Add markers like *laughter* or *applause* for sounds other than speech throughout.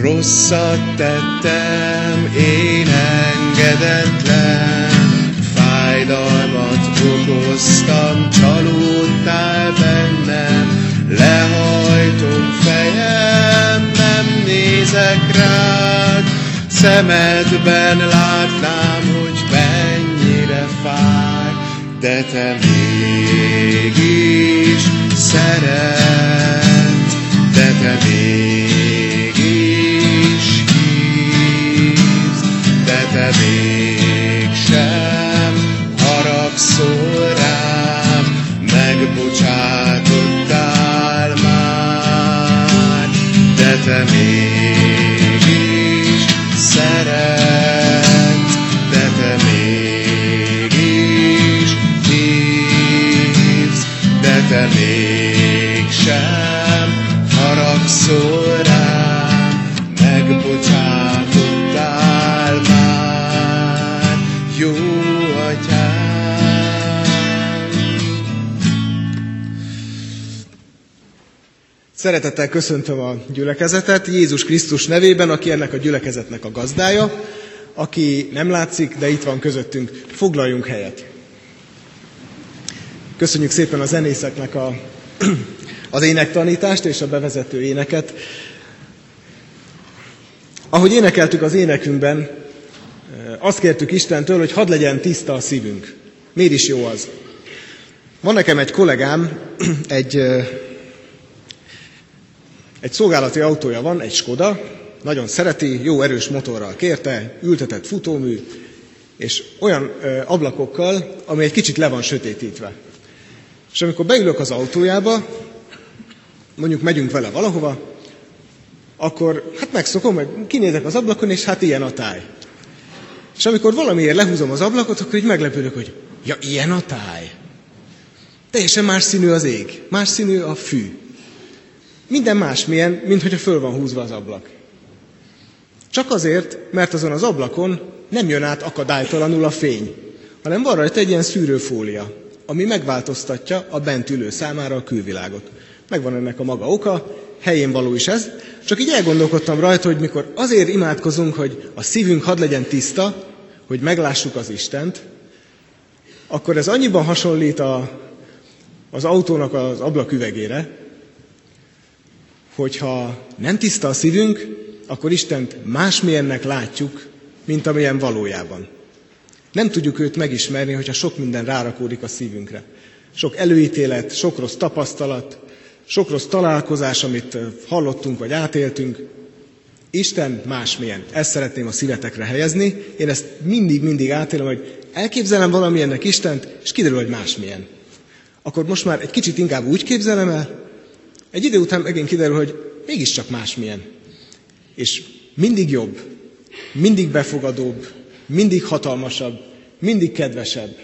Rosszat tettem, én engedetlen, fájdalmat okoztam, csalódtál bennem, lehajtom fejem, nem nézek rád, szemedben látnám, hogy mennyire fáj, de te mégis szeret, de te mégis te mégsem haragszol rám, megbocsátottál már, de te mégis szeret, de te mégis hívsz, de te mégsem haragszol rám, Szeretettel köszöntöm a gyülekezetet Jézus Krisztus nevében, aki ennek a gyülekezetnek a gazdája, aki nem látszik, de itt van közöttünk. Foglaljunk helyet. Köszönjük szépen a zenészeknek a, az énektanítást és a bevezető éneket. Ahogy énekeltük az énekünkben, azt kértük Istentől, hogy hadd legyen tiszta a szívünk. Miért is jó az? Van nekem egy kollégám, egy, egy szolgálati autója van, egy Skoda, nagyon szereti, jó erős motorral kérte, ültetett futómű, és olyan ö, ablakokkal, ami egy kicsit le van sötétítve. És amikor beülök az autójába, mondjuk megyünk vele valahova, akkor hát megszokom, meg kinézek az ablakon, és hát ilyen a táj. És amikor valamiért lehúzom az ablakot, akkor így meglepődök, hogy ja, ilyen a táj. Teljesen más színű az ég, más színű a fű. Minden másmilyen, mint hogyha föl van húzva az ablak. Csak azért, mert azon az ablakon nem jön át akadálytalanul a fény, hanem van rajta egy ilyen szűrőfólia, ami megváltoztatja a bent ülő számára a külvilágot. Megvan ennek a maga oka, helyén való is ez, csak így elgondolkodtam rajta, hogy mikor azért imádkozunk, hogy a szívünk hadd legyen tiszta, hogy meglássuk az Istent, akkor ez annyiban hasonlít a, az autónak az ablaküvegére, hogyha nem tiszta a szívünk, akkor Istent másmilyennek látjuk, mint amilyen valójában. Nem tudjuk őt megismerni, hogyha sok minden rárakódik a szívünkre. Sok előítélet, sok rossz tapasztalat, sok rossz találkozás, amit hallottunk vagy átéltünk. Isten másmilyen. Ezt szeretném a szívetekre helyezni. Én ezt mindig-mindig átélem, hogy elképzelem valamilyennek Istent, és kiderül, hogy másmilyen. Akkor most már egy kicsit inkább úgy képzelem el, egy idő után megint kiderül, hogy mégiscsak másmilyen. És mindig jobb, mindig befogadóbb, mindig hatalmasabb, mindig kedvesebb,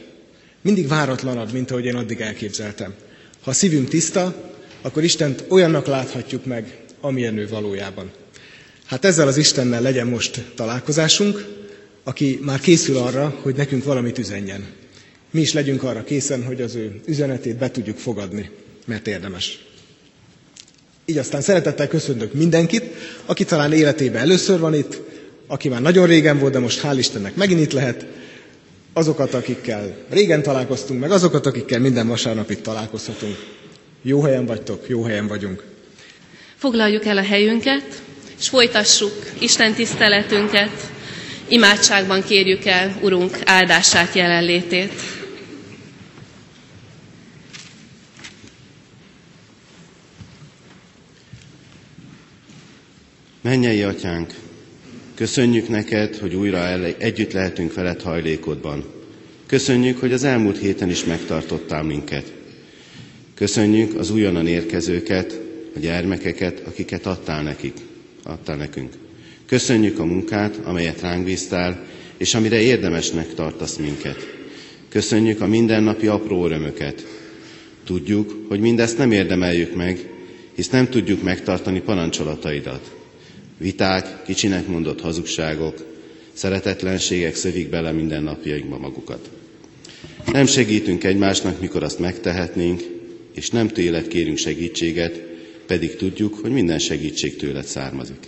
mindig váratlanabb, mint ahogy én addig elképzeltem. Ha a szívünk tiszta, akkor Istent olyannak láthatjuk meg, amilyen ő valójában. Hát ezzel az Istennel legyen most találkozásunk, aki már készül arra, hogy nekünk valamit üzenjen. Mi is legyünk arra készen, hogy az ő üzenetét be tudjuk fogadni, mert érdemes. Így aztán szeretettel köszöntök mindenkit, aki talán életében először van itt, aki már nagyon régen volt, de most hál' Istennek megint itt lehet, azokat, akikkel régen találkoztunk, meg azokat, akikkel minden vasárnap itt találkozhatunk. Jó helyen vagytok, jó helyen vagyunk. Foglaljuk el a helyünket, és folytassuk Isten tiszteletünket. Imádságban kérjük el Urunk áldását, jelenlétét. Mennyei atyánk, köszönjük neked, hogy újra ele- együtt lehetünk veled hajlékodban. Köszönjük, hogy az elmúlt héten is megtartottál minket. Köszönjük az újonnan érkezőket, a gyermekeket, akiket adtál nekik, adtál nekünk. Köszönjük a munkát, amelyet ránk bíztál, és amire érdemesnek tartasz minket. Köszönjük a mindennapi apró örömöket. Tudjuk, hogy mindezt nem érdemeljük meg, hisz nem tudjuk megtartani parancsolataidat. Viták, kicsinek mondott hazugságok, szeretetlenségek szövik bele minden napjainkba magukat. Nem segítünk egymásnak, mikor azt megtehetnénk, és nem tőled kérünk segítséget, pedig tudjuk, hogy minden segítség tőled származik.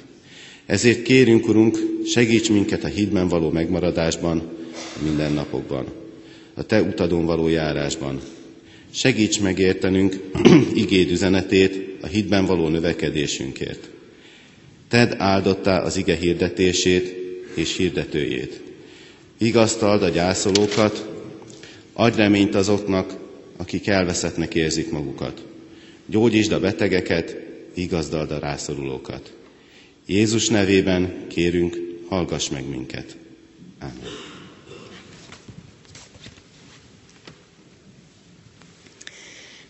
Ezért kérünk, Urunk, segíts minket a hídben való megmaradásban, a mindennapokban, a Te utadon való járásban. Segíts megértenünk *clears throat* igéd üzenetét a hídben való növekedésünkért. Ted áldottá az ige hirdetését és hirdetőjét. Vigasztald a gyászolókat, adj reményt azoknak, akik elveszettnek érzik magukat. Gyógyítsd a betegeket, igazdald a rászorulókat. Jézus nevében kérünk, hallgass meg minket. Amen.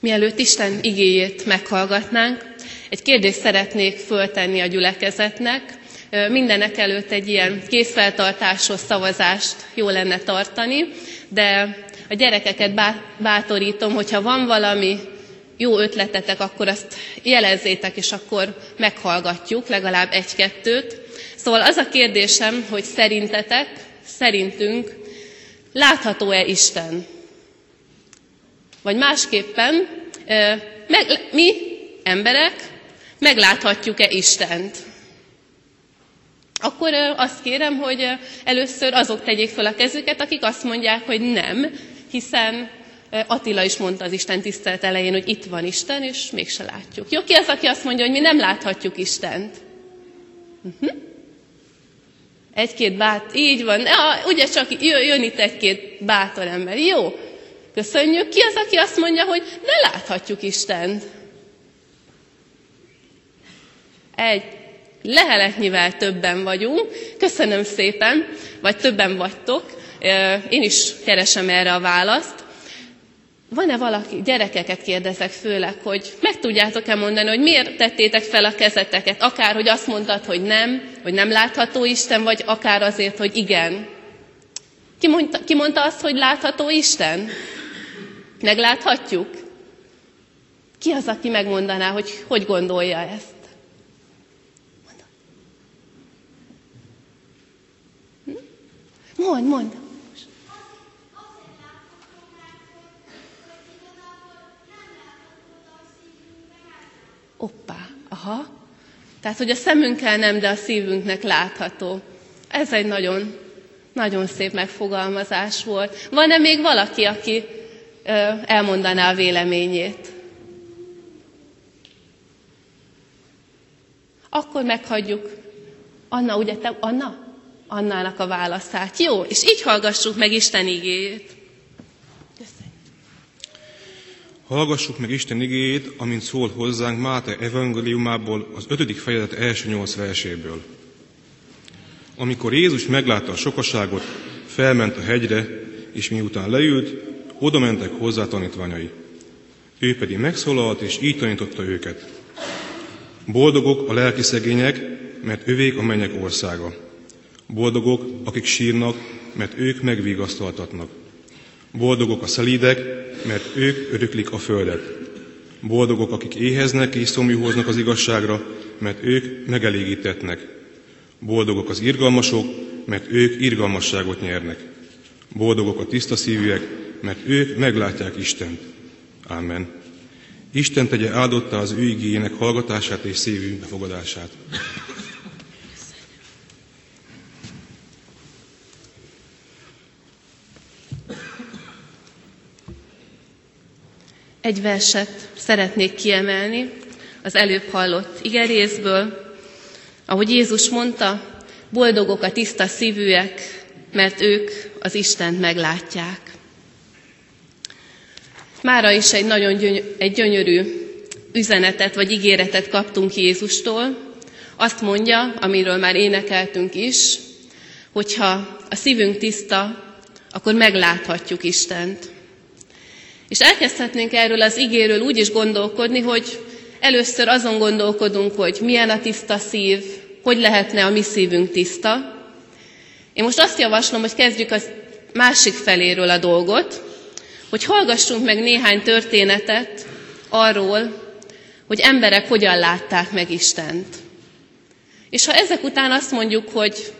Mielőtt Isten igéjét meghallgatnánk, egy kérdést szeretnék föltenni a gyülekezetnek. Mindenek előtt egy ilyen készfeltartásos szavazást jó lenne tartani, de a gyerekeket bátorítom, hogyha van valami jó ötletetek, akkor azt jelezzétek, és akkor meghallgatjuk, legalább egy-kettőt. Szóval az a kérdésem, hogy szerintetek, szerintünk látható-e Isten? Vagy másképpen, meg, mi, emberek, megláthatjuk-e Istent? Akkor azt kérem, hogy először azok tegyék fel a kezüket, akik azt mondják, hogy nem, hiszen Attila is mondta az Isten tisztelet elején, hogy itt van Isten, és mégse látjuk. Jó, ki az, aki azt mondja, hogy mi nem láthatjuk Istent? Uh-huh. Egy-két bát, így van, ja, ugye csak jön itt egy-két bátor ember. Jó, köszönjük. Ki az, aki azt mondja, hogy ne láthatjuk Istent? Egy leheletnyivel többen vagyunk. Köszönöm szépen, vagy többen vagytok. Én is keresem erre a választ. Van-e valaki, gyerekeket kérdezek főleg, hogy meg tudjátok-e mondani, hogy miért tettétek fel a kezeteket? Akár, hogy azt mondtad, hogy nem, hogy nem látható Isten, vagy akár azért, hogy igen. Ki mondta, ki mondta azt, hogy látható Isten? Megláthatjuk? Ki az, aki megmondaná, hogy hogy gondolja ezt? Mondd, mondd. Oppá, aha. Tehát, hogy a szemünkkel nem, de a szívünknek látható. Ez egy nagyon, nagyon szép megfogalmazás volt. Van-e még valaki, aki elmondaná a véleményét? Akkor meghagyjuk. Anna, ugye te, Anna? Annának a válaszát. Jó, és így hallgassuk meg Isten igéjét. Hallgassuk meg Isten igéjét, amint szól hozzánk Máte evangéliumából, az ötödik fejezet első nyolc verséből. Amikor Jézus meglátta a sokaságot, felment a hegyre, és miután leült, oda mentek hozzá tanítványai. Ő pedig megszólalt, és így tanította őket. Boldogok a lelki szegények, mert övék a mennyek országa. Boldogok, akik sírnak, mert ők megvigasztaltatnak. Boldogok a szelídek, mert ők öröklik a földet. Boldogok, akik éheznek és szomjúhoznak az igazságra, mert ők megelégítetnek. Boldogok az irgalmasok, mert ők irgalmasságot nyernek. Boldogok a tiszta szívűek, mert ők meglátják Istent. Amen. Isten tegye áldotta az ő igényének hallgatását és szívünk befogadását. Egy verset szeretnék kiemelni az előbb hallott igerészből, ahogy Jézus mondta, boldogok a tiszta szívűek, mert ők az Istent meglátják. Mára is egy nagyon gyöny- egy gyönyörű üzenetet vagy ígéretet kaptunk Jézustól. Azt mondja, amiről már énekeltünk is, hogyha a szívünk tiszta, akkor megláthatjuk Istent. És elkezdhetnénk erről az igéről úgy is gondolkodni, hogy először azon gondolkodunk, hogy milyen a tiszta szív, hogy lehetne a mi szívünk tiszta. Én most azt javaslom, hogy kezdjük az másik feléről a dolgot, hogy hallgassunk meg néhány történetet arról, hogy emberek hogyan látták meg Istent. És ha ezek után azt mondjuk, hogy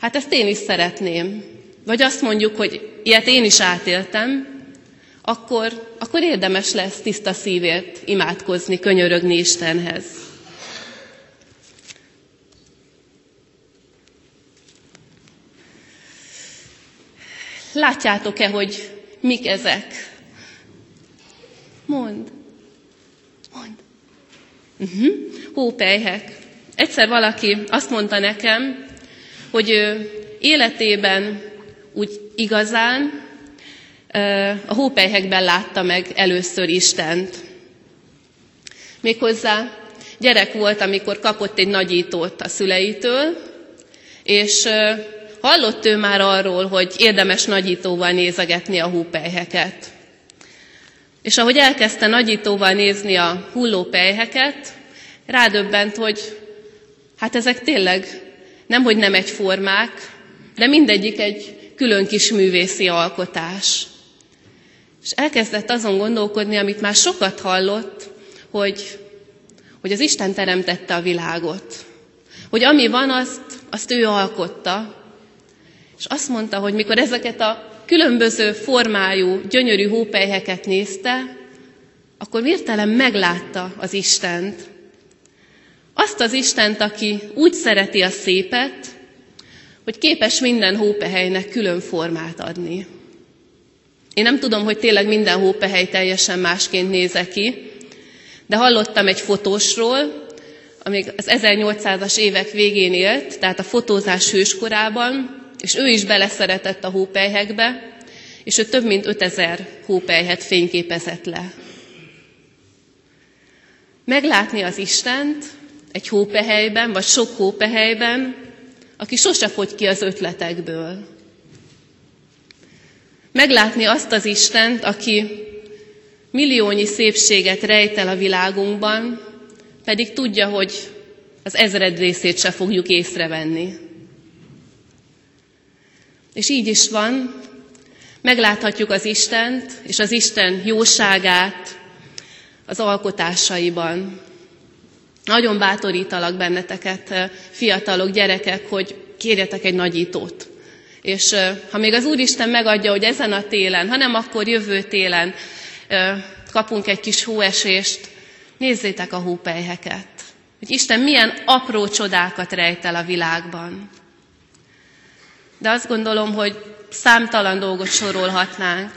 hát ezt én is szeretném, vagy azt mondjuk, hogy ilyet én is átéltem, akkor, akkor érdemes lesz tiszta szívért imádkozni, könyörögni Istenhez. Látjátok-e, hogy mik ezek? Mond. Mond. Mhm. Uh-huh. Hópelyhek. Egyszer valaki azt mondta nekem, hogy ő életében úgy igazán a hópelyhekben látta meg először Istent. Méghozzá gyerek volt, amikor kapott egy nagyítót a szüleitől, és hallott ő már arról, hogy érdemes nagyítóval nézegetni a hópelyheket. És ahogy elkezdte nagyítóval nézni a hullópelyheket, rádöbbent, hogy hát ezek tényleg nemhogy nem egyformák, de mindegyik egy külön kis művészi alkotás. És elkezdett azon gondolkodni, amit már sokat hallott, hogy, hogy az Isten teremtette a világot. Hogy ami van, azt, azt ő alkotta. És azt mondta, hogy mikor ezeket a különböző formájú, gyönyörű hópelyheket nézte, akkor virtelen meglátta az Istent. Azt az Istent, aki úgy szereti a szépet, hogy képes minden hópehelynek külön formát adni. Én nem tudom, hogy tényleg minden hópehely teljesen másként néze ki, de hallottam egy fotósról, amíg az 1800-as évek végén élt, tehát a fotózás hőskorában, és ő is beleszeretett a hópelyhekbe, és ő több mint 5000 hópelyhet fényképezett le. Meglátni az Istent egy hópehelyben, vagy sok hópehelyben, aki sose fogy ki az ötletekből. Meglátni azt az Istent, aki milliónyi szépséget rejtel a világunkban, pedig tudja, hogy az ezred részét se fogjuk észrevenni. És így is van, megláthatjuk az Istent és az Isten jóságát az alkotásaiban. Nagyon bátorítalak benneteket, fiatalok, gyerekek, hogy kérjetek egy nagyítót. És ha még az Úristen megadja, hogy ezen a télen, hanem akkor jövő télen kapunk egy kis hóesést, nézzétek a hópelyheket. Hogy Isten milyen apró csodákat rejtel a világban. De azt gondolom, hogy számtalan dolgot sorolhatnánk.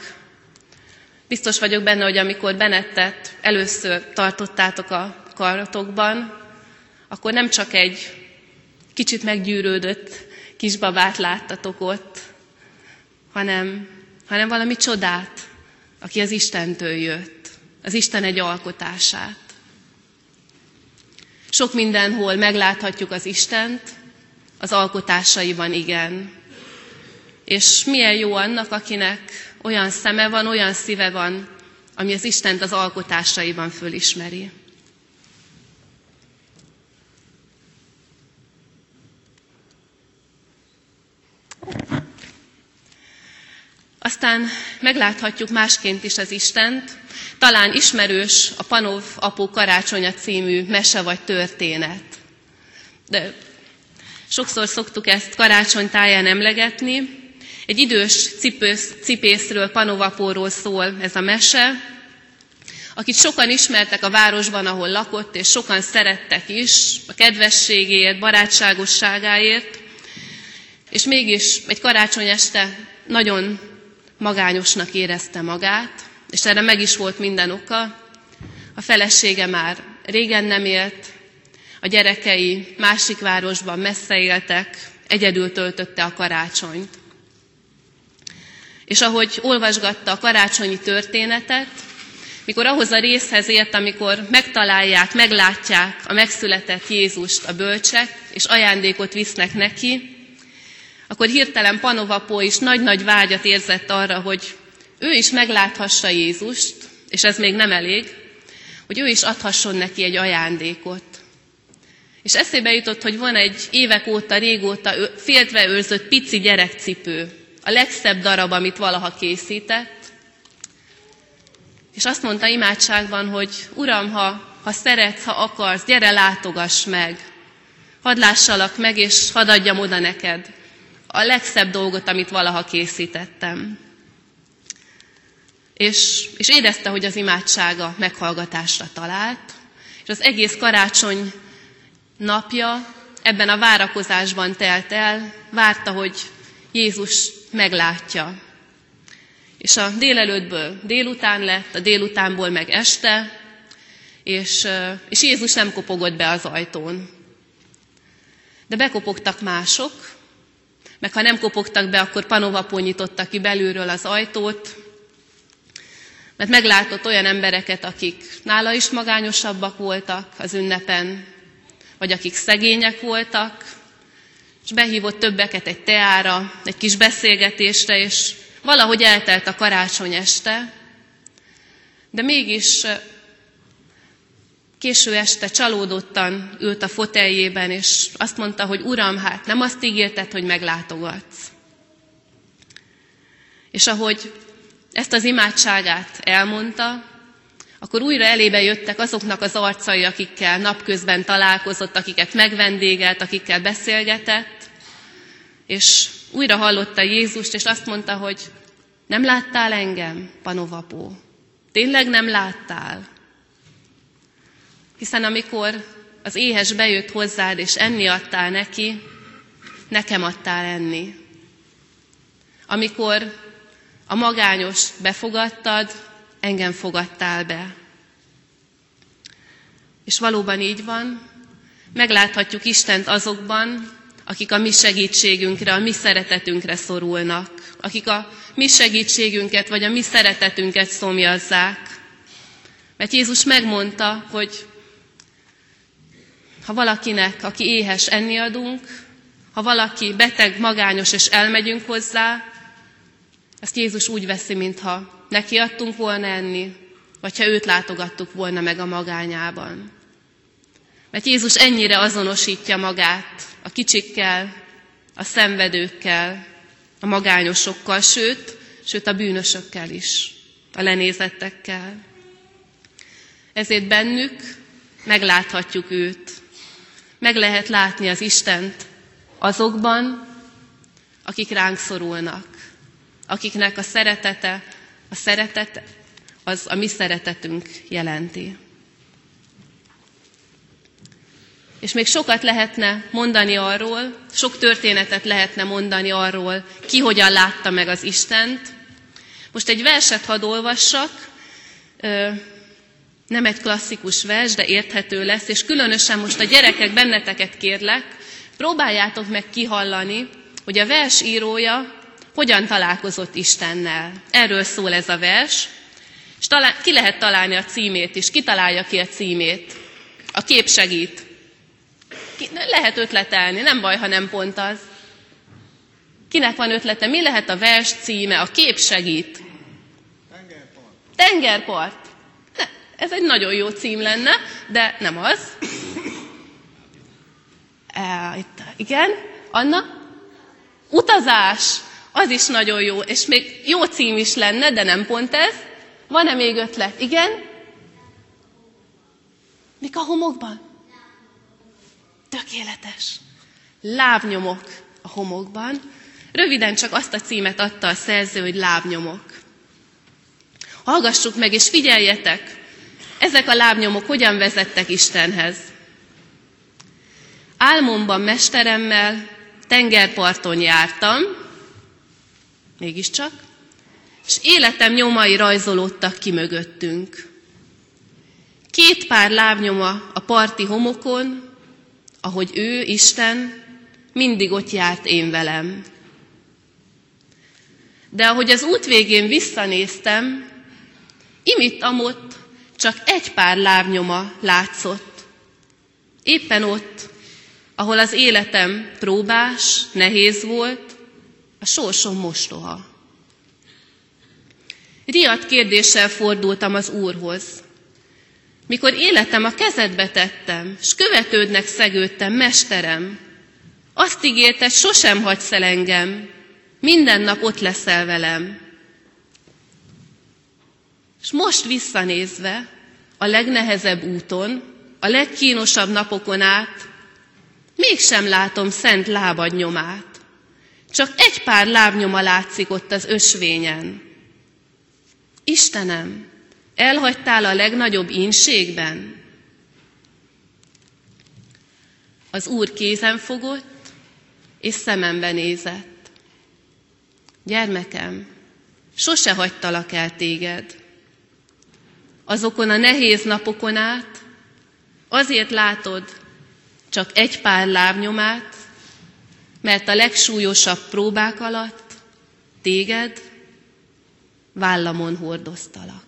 Biztos vagyok benne, hogy amikor Benettet először tartottátok a karatokban, akkor nem csak egy kicsit meggyűrődött kisbabát láttatok ott, hanem, hanem valami csodát, aki az Istentől jött, az Isten egy alkotását. Sok mindenhol megláthatjuk az Istent, az alkotásaiban igen. És milyen jó annak, akinek olyan szeme van, olyan szíve van, ami az Istent az alkotásaiban fölismeri. Aztán megláthatjuk másként is az Istent, talán ismerős a Panov apó karácsonya című mese vagy történet. De sokszor szoktuk ezt karácsony táján emlegetni. Egy idős cipősz, cipészről, Panovapóról szól ez a mese, akit sokan ismertek a városban, ahol lakott, és sokan szerettek is a kedvességéért, barátságosságáért, és mégis egy karácsony este nagyon magányosnak érezte magát, és erre meg is volt minden oka. A felesége már régen nem élt, a gyerekei másik városban messze éltek, egyedül töltötte a karácsonyt. És ahogy olvasgatta a karácsonyi történetet, mikor ahhoz a részhez ért, amikor megtalálják, meglátják a megszületett Jézust a bölcsek, és ajándékot visznek neki, akkor hirtelen Panovapó is nagy-nagy vágyat érzett arra, hogy ő is megláthassa Jézust, és ez még nem elég, hogy ő is adhasson neki egy ajándékot. És eszébe jutott, hogy van egy évek óta, régóta féltve őrzött pici gyerekcipő, a legszebb darab, amit valaha készített, és azt mondta imádságban, hogy Uram, ha, ha szeretsz, ha akarsz, gyere látogass meg, hadd lássalak meg, és hadd adjam oda neked a legszebb dolgot, amit valaha készítettem. És, és érezte, hogy az imádsága meghallgatásra talált, és az egész karácsony napja ebben a várakozásban telt el, várta, hogy Jézus meglátja. És a délelőttből délután lett, a délutánból meg este, és, és Jézus nem kopogott be az ajtón. De bekopogtak mások, meg ha nem kopogtak be, akkor Panovapó nyitotta ki belülről az ajtót, mert meglátott olyan embereket, akik nála is magányosabbak voltak az ünnepen, vagy akik szegények voltak, és behívott többeket egy teára, egy kis beszélgetésre, és valahogy eltelt a karácsony este, de mégis késő este csalódottan ült a foteljében, és azt mondta, hogy Uram, hát nem azt ígérted, hogy meglátogatsz. És ahogy ezt az imádságát elmondta, akkor újra elébe jöttek azoknak az arcai, akikkel napközben találkozott, akiket megvendégelt, akikkel beszélgetett, és újra hallotta Jézust, és azt mondta, hogy nem láttál engem, panovapó? Tényleg nem láttál? Hiszen amikor az éhes bejött hozzád, és enni adtál neki, nekem adtál enni. Amikor a magányos befogadtad, engem fogadtál be. És valóban így van, megláthatjuk Istent azokban, akik a mi segítségünkre, a mi szeretetünkre szorulnak, akik a mi segítségünket vagy a mi szeretetünket szomjazzák. Mert Jézus megmondta, hogy ha valakinek, aki éhes, enni adunk, ha valaki beteg, magányos, és elmegyünk hozzá, ezt Jézus úgy veszi, mintha neki adtunk volna enni, vagy ha őt látogattuk volna meg a magányában. Mert Jézus ennyire azonosítja magát a kicsikkel, a szenvedőkkel, a magányosokkal, sőt, sőt a bűnösökkel is, a lenézettekkel. Ezért bennük megláthatjuk őt. Meg lehet látni az Istent azokban, akik ránk szorulnak, akiknek a szeretete, a szeretet az a mi szeretetünk jelenti. És még sokat lehetne mondani arról, sok történetet lehetne mondani arról, ki hogyan látta meg az Istent. Most egy verset hadd olvassak, nem egy klasszikus vers, de érthető lesz, és különösen most a gyerekek benneteket kérlek, próbáljátok meg kihallani, hogy a vers írója hogyan találkozott Istennel. Erről szól ez a vers, és talán, ki lehet találni a címét is. Ki találja ki a címét? A kép segít. Ki, lehet ötletelni, nem baj, ha nem pont az. Kinek van ötlete? Mi lehet a vers címe? A kép segít. Tengerpart. Tengerpart. Ez egy nagyon jó cím lenne, de nem az. E, itt, igen. Anna? Utazás. Az is nagyon jó, és még jó cím is lenne, de nem pont ez. Van-e még ötlet? Igen? Mik a homokban? Tökéletes. Lábnyomok a homokban. Röviden csak azt a címet adta a szerző, hogy lábnyomok. Hallgassuk meg, és figyeljetek, ezek a lábnyomok hogyan vezettek Istenhez. Álmomban mesteremmel tengerparton jártam, mégiscsak, és életem nyomai rajzolódtak ki mögöttünk. Két pár lábnyoma a parti homokon, ahogy ő, Isten, mindig ott járt én velem. De ahogy az út végén visszanéztem, imit amott csak egy pár lábnyoma látszott. Éppen ott, ahol az életem próbás, nehéz volt, a sorsom mostoha. Riadt kérdéssel fordultam az Úrhoz. Mikor életem a kezedbe tettem, s követődnek szegődtem, mesterem, azt ígérted, sosem hagysz el engem, minden nap ott leszel velem. És most visszanézve, a legnehezebb úton, a legkínosabb napokon át, mégsem látom szent lábad nyomát. Csak egy pár lábnyoma látszik ott az ösvényen. Istenem, elhagytál a legnagyobb ínségben? Az Úr kézen fogott, és szemembe nézett. Gyermekem, sose hagytalak el téged. Azokon a nehéz napokon át azért látod csak egy pár lábnyomát, mert a legsúlyosabb próbák alatt téged vállamon hordoztalak.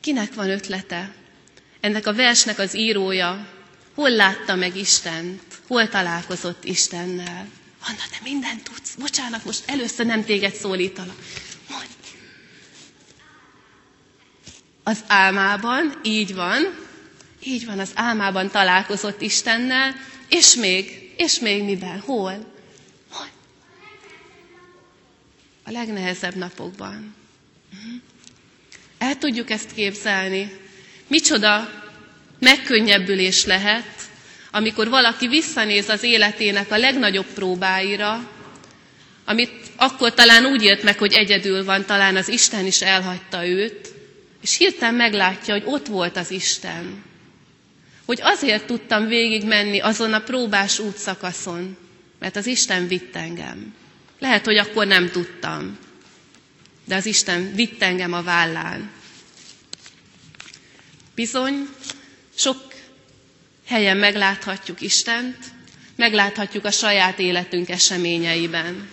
Kinek van ötlete? Ennek a versnek az írója hol látta meg Istent? Hol találkozott Istennel? Anna, te mindent tudsz. Bocsánat, most először nem téged szólítalak. Mondj. Az álmában, így van, így van, az álmában találkozott Istennel, és még, és még miben, hol? Hol? A legnehezebb napokban. Mhm. El tudjuk ezt képzelni. Micsoda megkönnyebbülés lehet, amikor valaki visszanéz az életének a legnagyobb próbáira, amit akkor talán úgy élt meg, hogy egyedül van, talán az Isten is elhagyta őt, és hirtelen meglátja, hogy ott volt az Isten. Hogy azért tudtam végigmenni azon a próbás útszakaszon, mert az Isten vitt engem. Lehet, hogy akkor nem tudtam, de az Isten vitt engem a vállán. Bizony, sok helyen megláthatjuk Istent, megláthatjuk a saját életünk eseményeiben.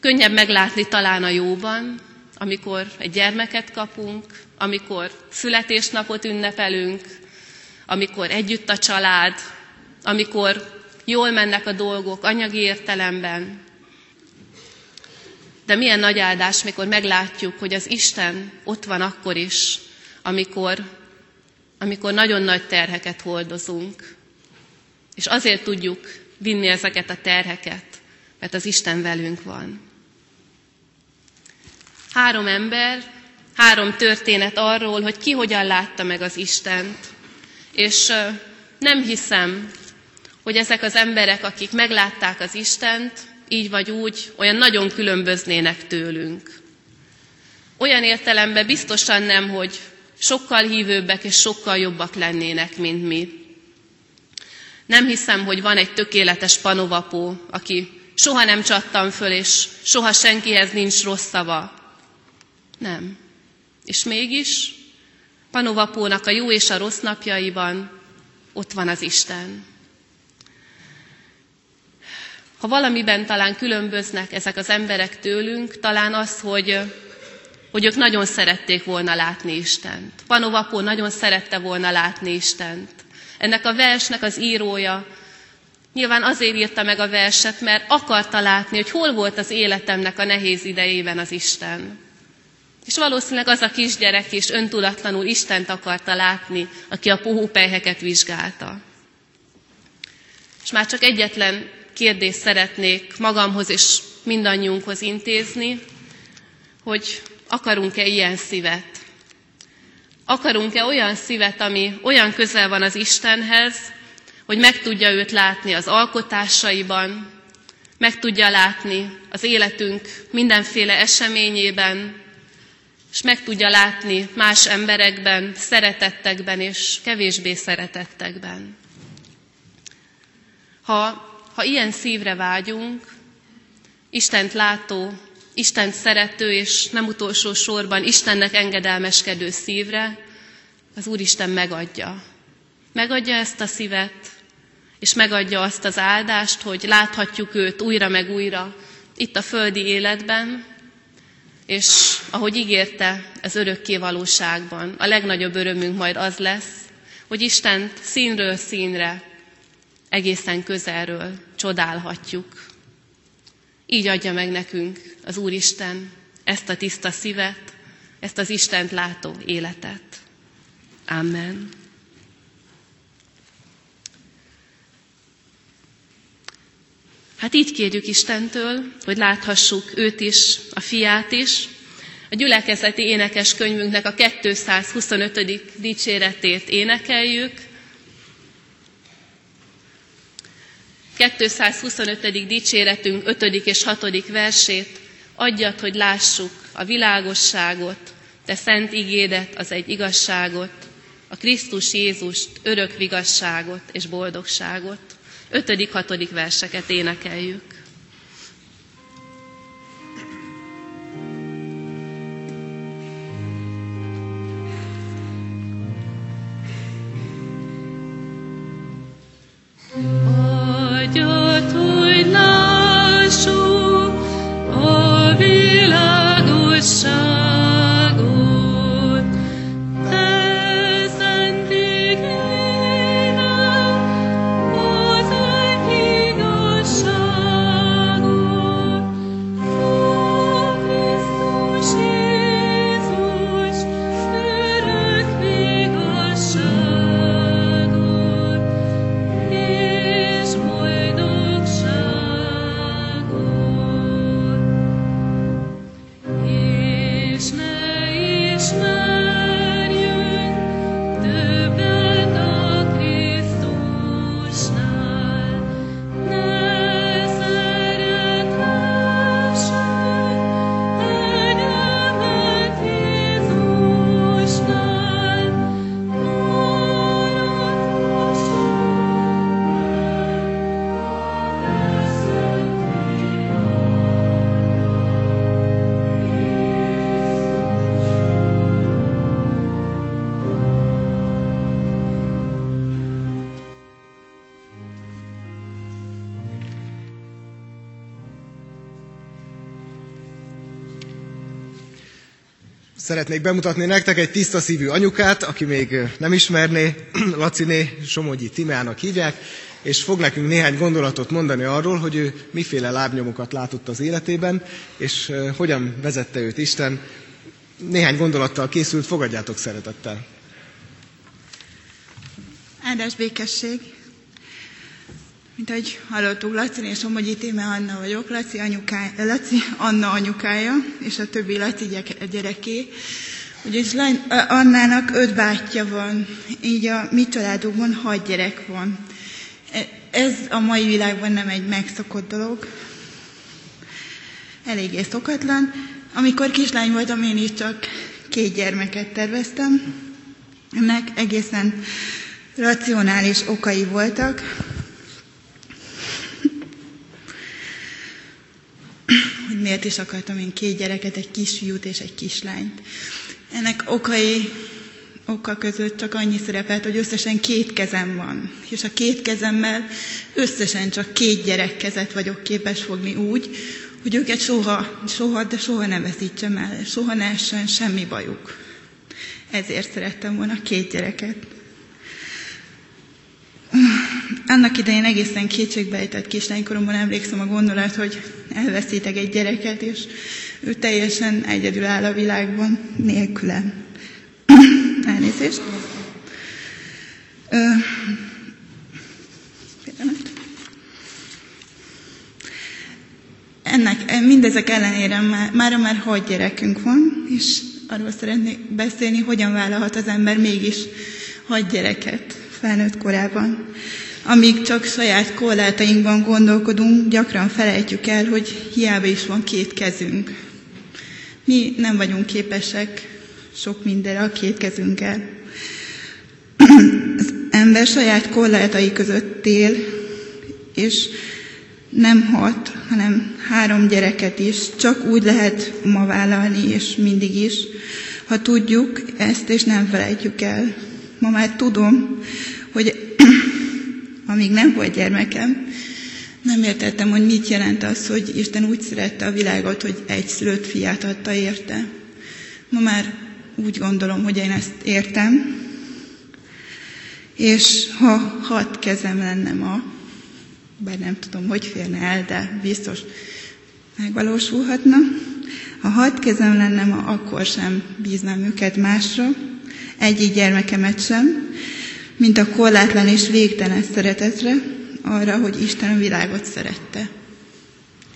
Könnyebb meglátni talán a jóban, amikor egy gyermeket kapunk, amikor születésnapot ünnepelünk, amikor együtt a család, amikor jól mennek a dolgok anyagi értelemben. De milyen nagy áldás, mikor meglátjuk, hogy az Isten ott van akkor is, amikor, amikor nagyon nagy terheket hordozunk. És azért tudjuk vinni ezeket a terheket, mert az Isten velünk van. Három ember, három történet arról, hogy ki hogyan látta meg az Istent. És nem hiszem, hogy ezek az emberek, akik meglátták az Istent, így vagy úgy, olyan nagyon különböznének tőlünk. Olyan értelemben biztosan nem, hogy sokkal hívőbbek és sokkal jobbak lennének, mint mi. Nem hiszem, hogy van egy tökéletes panovapó, aki soha nem csattam föl, és soha senkihez nincs rossz szava. Nem. És mégis panovapónak a jó és a rossz napjaiban ott van az Isten. Ha valamiben talán különböznek ezek az emberek tőlünk, talán az, hogy hogy ők nagyon szerették volna látni Istent. Panovapó nagyon szerette volna látni Istent. Ennek a versnek az írója nyilván azért írta meg a verset, mert akarta látni, hogy hol volt az életemnek a nehéz idejében az Isten. És valószínűleg az a kisgyerek is öntudatlanul Istent akarta látni, aki a puhúpelyheket vizsgálta. És már csak egyetlen kérdést szeretnék magamhoz és mindannyiunkhoz intézni, hogy Akarunk-e ilyen szívet? Akarunk-e olyan szívet, ami olyan közel van az Istenhez, hogy meg tudja őt látni az alkotásaiban, meg tudja látni az életünk mindenféle eseményében, és meg tudja látni más emberekben, szeretettekben és kevésbé szeretettekben. Ha, ha ilyen szívre vágyunk, Istent látó, Isten szerető és nem utolsó sorban Istennek engedelmeskedő szívre, az Úristen megadja. Megadja ezt a szívet, és megadja azt az áldást, hogy láthatjuk őt újra meg újra itt a földi életben, és ahogy ígérte, az örökké valóságban. A legnagyobb örömünk majd az lesz, hogy Istent színről színre, egészen közelről csodálhatjuk. Így adja meg nekünk az Úristen ezt a tiszta szívet, ezt az Istent látó életet. Amen. Hát így kérjük Istentől, hogy láthassuk őt is, a fiát is. A gyülekezeti énekes könyvünknek a 225. dicséretét énekeljük, 225. dicséretünk 5. és 6. versét, adjad, hogy lássuk a világosságot, te szent igédet, az egy igazságot, a Krisztus Jézust, örök vigasságot és boldogságot. 5.-6. verseket énekeljük. Szeretnék bemutatni nektek egy tiszta szívű anyukát, aki még nem ismerné, *clears throat* Laciné Somogyi Timeának hívják, és fog nekünk néhány gondolatot mondani arról, hogy ő miféle lábnyomokat látott az életében, és hogyan vezette őt Isten. Néhány gondolattal készült, fogadjátok szeretettel. Áldás békesség! Mint ahogy hallottuk, Laci és Somogyi Tíme Anna vagyok, Laci, anyukája, Laci Anna anyukája, és a többi Laci gyereké. Ugyanis Annának öt bátyja van, így a mi családunkban hat gyerek van. E- Ez a mai világban nem egy megszokott dolog, eléggé szokatlan. Amikor kislány voltam, én is csak két gyermeket terveztem. Ennek egészen racionális okai voltak. Miért is akartam én két gyereket, egy kisfiút és egy kislányt. Ennek okai, oka között csak annyi szerepelt, hogy összesen két kezem van. És a két kezemmel összesen csak két gyerekkezet vagyok képes fogni úgy, hogy őket soha, soha, de soha ne veszítsem el, soha ne essen semmi bajuk. Ezért szerettem volna két gyereket. Annak idején egészen kétségbejtett kislánykoromban emlékszem a gondolat, hogy elveszítek egy gyereket, és ő teljesen egyedül áll a világban, nélkülem. *clears throat* Elnézést. Ö, pillanat. Ennek, mindezek ellenére már, már, már hat gyerekünk van, és arról szeretnék beszélni, hogyan vállalhat az ember mégis hat gyereket felnőtt korában. Amíg csak saját korlátainkban gondolkodunk, gyakran felejtjük el, hogy hiába is van két kezünk. Mi nem vagyunk képesek sok mindenre a két kezünkkel. Az ember saját korlátai között él, és nem hat, hanem három gyereket is csak úgy lehet ma vállalni, és mindig is, ha tudjuk ezt, és nem felejtjük el. Ma már tudom, hogy amíg nem volt gyermekem, nem értettem, hogy mit jelent az, hogy Isten úgy szerette a világot, hogy egy szülött fiát adta érte. Ma már úgy gondolom, hogy én ezt értem, és ha hat kezem lenne ma, bár nem tudom, hogy férne el, de biztos megvalósulhatna. Ha hat kezem lenne ma, akkor sem bíznám őket másra, egyik gyermekemet sem, mint a korlátlan és végtelen szeretetre, arra, hogy Isten a világot szerette.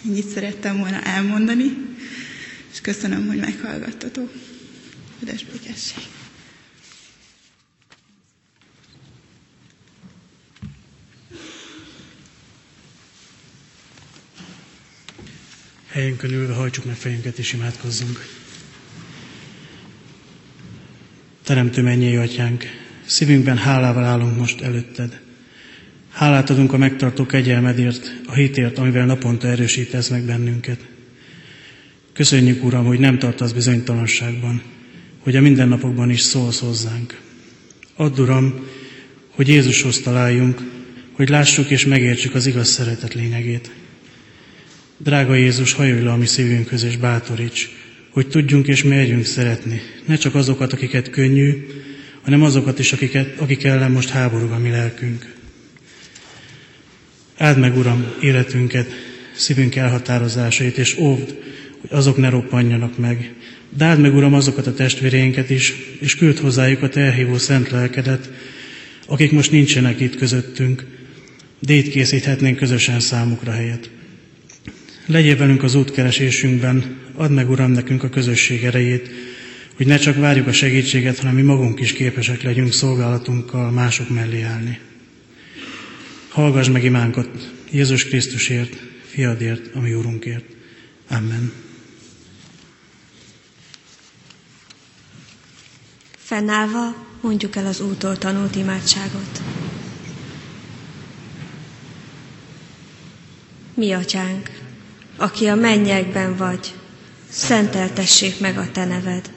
Ennyit szerettem volna elmondani, és köszönöm, hogy meghallgattatok. Üdes békesség! Helyünkön ülve hajtsuk meg fejünket és imádkozzunk. Teremtő mennyei atyánk, szívünkben hálával állunk most előtted. Hálát adunk a megtartó kegyelmedért, a hitért, amivel naponta erősítesz meg bennünket. Köszönjük, Uram, hogy nem tartasz bizonytalanságban, hogy a mindennapokban is szólsz hozzánk. Add, Uram, hogy Jézushoz találjunk, hogy lássuk és megértsük az igaz szeretet lényegét. Drága Jézus, hajolj le a mi szívünkhöz és bátoríts, hogy tudjunk és merjünk szeretni, ne csak azokat, akiket könnyű, hanem azokat is, akiket, akik ellen most háborúg a mi lelkünk. Áld meg, Uram, életünket, szívünk elhatározásait, és óvd, hogy azok ne roppanjanak meg. De meg, Uram, azokat a testvérénket is, és küld hozzájuk a te elhívó szent lelkedet, akik most nincsenek itt közöttünk, de itt készíthetnénk közösen számukra helyet. Legyél velünk az útkeresésünkben, add meg, Uram, nekünk a közösség erejét, hogy ne csak várjuk a segítséget, hanem mi magunk is képesek legyünk szolgálatunkkal mások mellé állni. Hallgass meg imánkat Jézus Krisztusért, fiadért, ami Úrunkért. Amen. Fennállva mondjuk el az útól tanult imádságot. Mi atyánk, aki a mennyekben vagy, szenteltessék meg a te neved.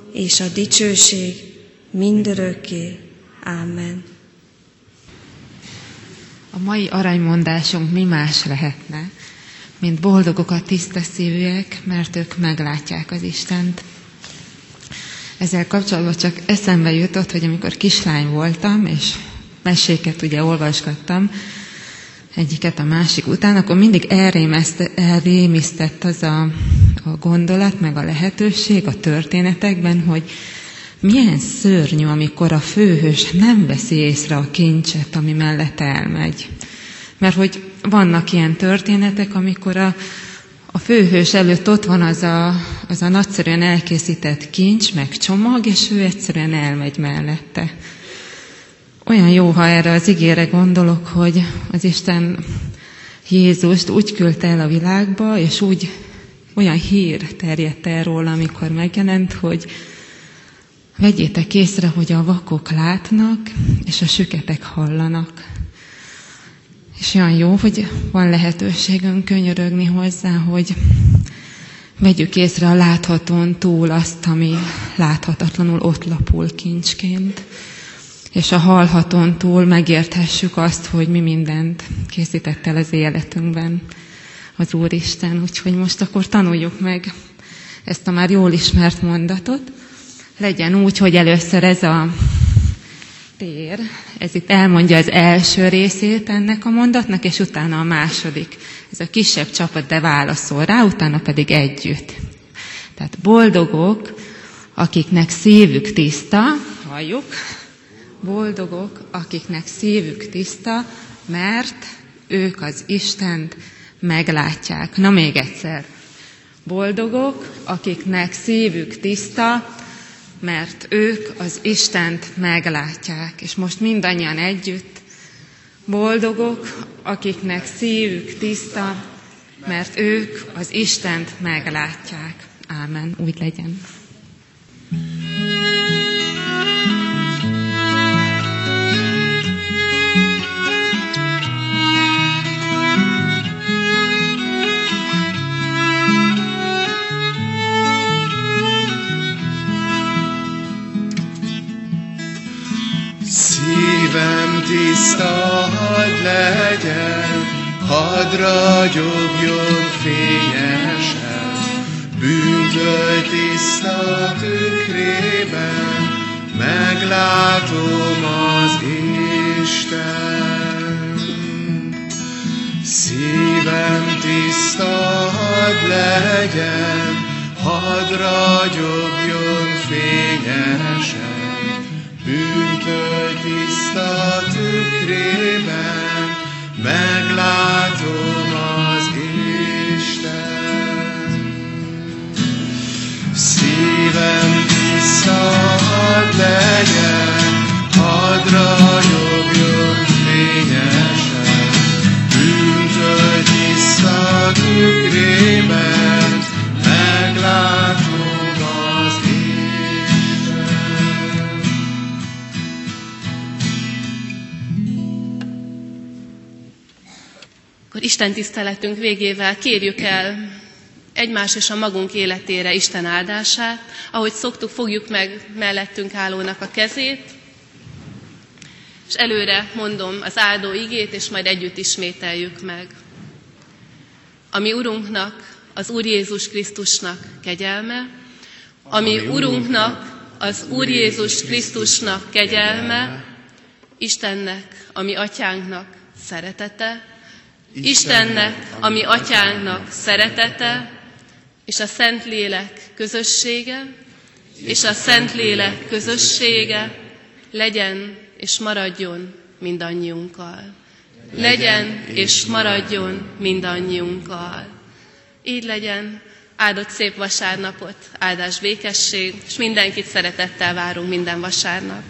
és a dicsőség mindörökké. Amen. A mai aranymondásunk mi más lehetne, mint boldogok a tiszta szívűek, mert ők meglátják az Istent. Ezzel kapcsolatban csak eszembe jutott, hogy amikor kislány voltam, és meséket ugye olvasgattam, egyiket a másik után, akkor mindig elrémisztett az a, a gondolat, meg a lehetőség a történetekben, hogy milyen szörnyű, amikor a főhős nem veszi észre a kincset, ami mellett elmegy. Mert hogy vannak ilyen történetek, amikor a, a főhős előtt ott van az a, az a nagyszerűen elkészített kincs, meg csomag, és ő egyszerűen elmegy mellette. Olyan jó, ha erre az ígére gondolok, hogy az Isten Jézust úgy küldte el a világba, és úgy olyan hír terjedt el róla, amikor megjelent, hogy vegyétek észre, hogy a vakok látnak, és a süketek hallanak. És olyan jó, hogy van lehetőségünk könyörögni hozzá, hogy vegyük észre a láthatón túl azt, ami láthatatlanul ott lapul kincsként és a hallhatón túl megérthessük azt, hogy mi mindent készített el az életünkben az Úristen. Úgyhogy most akkor tanuljuk meg ezt a már jól ismert mondatot. Legyen úgy, hogy először ez a tér, ez itt elmondja az első részét ennek a mondatnak, és utána a második. Ez a kisebb csapat, de válaszol rá, utána pedig együtt. Tehát boldogok, akiknek szívük tiszta, halljuk, Boldogok, akiknek szívük tiszta, mert ők az Istent meglátják. Na még egyszer. Boldogok, akiknek szívük tiszta, mert ők az Istent meglátják. És most mindannyian együtt. Boldogok, akiknek szívük tiszta, mert ők az Istent meglátják. Ámen. Úgy legyen. Szívem legyen, hadd ragyogjon fényesen, bűntől tiszta tükrében, meglátom az Isten. Szívem tiszta, hadd legyen, hadd ragyogjon fényesen, bűntől tiszta tükrében, meglátom az Isten. Szívem tiszta hadd legyen, hadd ragyogjon fényesen, bűntől tiszta tükrében, Isten tiszteletünk végével kérjük el egymás és a magunk életére Isten áldását. Ahogy szoktuk, fogjuk meg mellettünk állónak a kezét, és előre mondom az áldó igét, és majd együtt ismételjük meg. Ami Urunknak, az Úr Jézus Krisztusnak kegyelme, ami Urunknak, az Úr Jézus Krisztusnak kegyelme, Istennek, ami atyánknak szeretete, Istennek, ami atyánknak szeretete, és a Szentlélek közössége, és a Szentlélek közössége legyen és maradjon mindannyiunkkal. Legyen és maradjon mindannyiunkkal. Így legyen, áldott szép vasárnapot, áldás békesség, és mindenkit szeretettel várunk minden vasárnap.